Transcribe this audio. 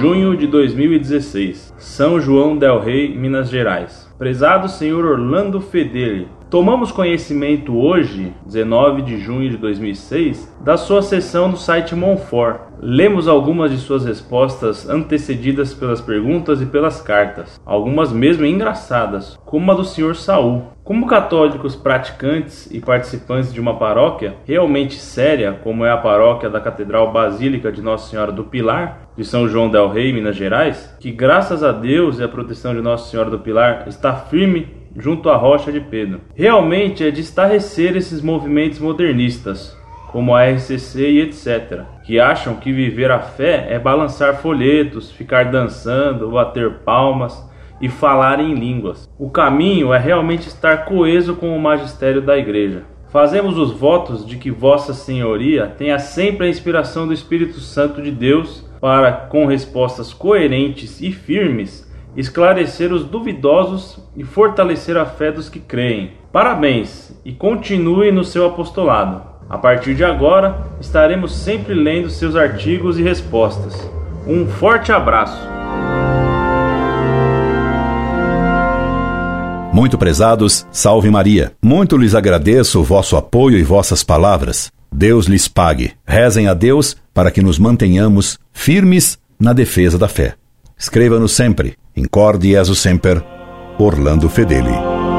Junho de 2016, São João del Rei, Minas Gerais. Prezado senhor Orlando Fedeli, Tomamos conhecimento hoje, 19 de junho de 2006, da sua sessão no site Monfort. Lemos algumas de suas respostas antecedidas pelas perguntas e pelas cartas, algumas mesmo engraçadas, como a do Sr. Saul. Como católicos praticantes e participantes de uma paróquia realmente séria, como é a paróquia da Catedral Basílica de Nossa Senhora do Pilar, de São João del Rei, Minas Gerais, que graças a Deus e à proteção de Nossa Senhora do Pilar está firme junto à rocha de Pedro. Realmente é de estarrecer esses movimentos modernistas, como a RCC e etc., que acham que viver a fé é balançar folhetos, ficar dançando, bater palmas e falar em línguas. O caminho é realmente estar coeso com o magistério da Igreja. Fazemos os votos de que Vossa Senhoria tenha sempre a inspiração do Espírito Santo de Deus para, com respostas coerentes e firmes, esclarecer os duvidosos e fortalecer a fé dos que creem. Parabéns e continue no seu apostolado. A partir de agora, estaremos sempre lendo seus artigos e respostas. Um forte abraço. Muito prezados, salve Maria. Muito lhes agradeço o vosso apoio e vossas palavras. Deus lhes pague. Rezem a Deus para que nos mantenhamos firmes na defesa da fé. Escreva-nos sempre. Incorde Jesus Semper, Orlando Fedeli.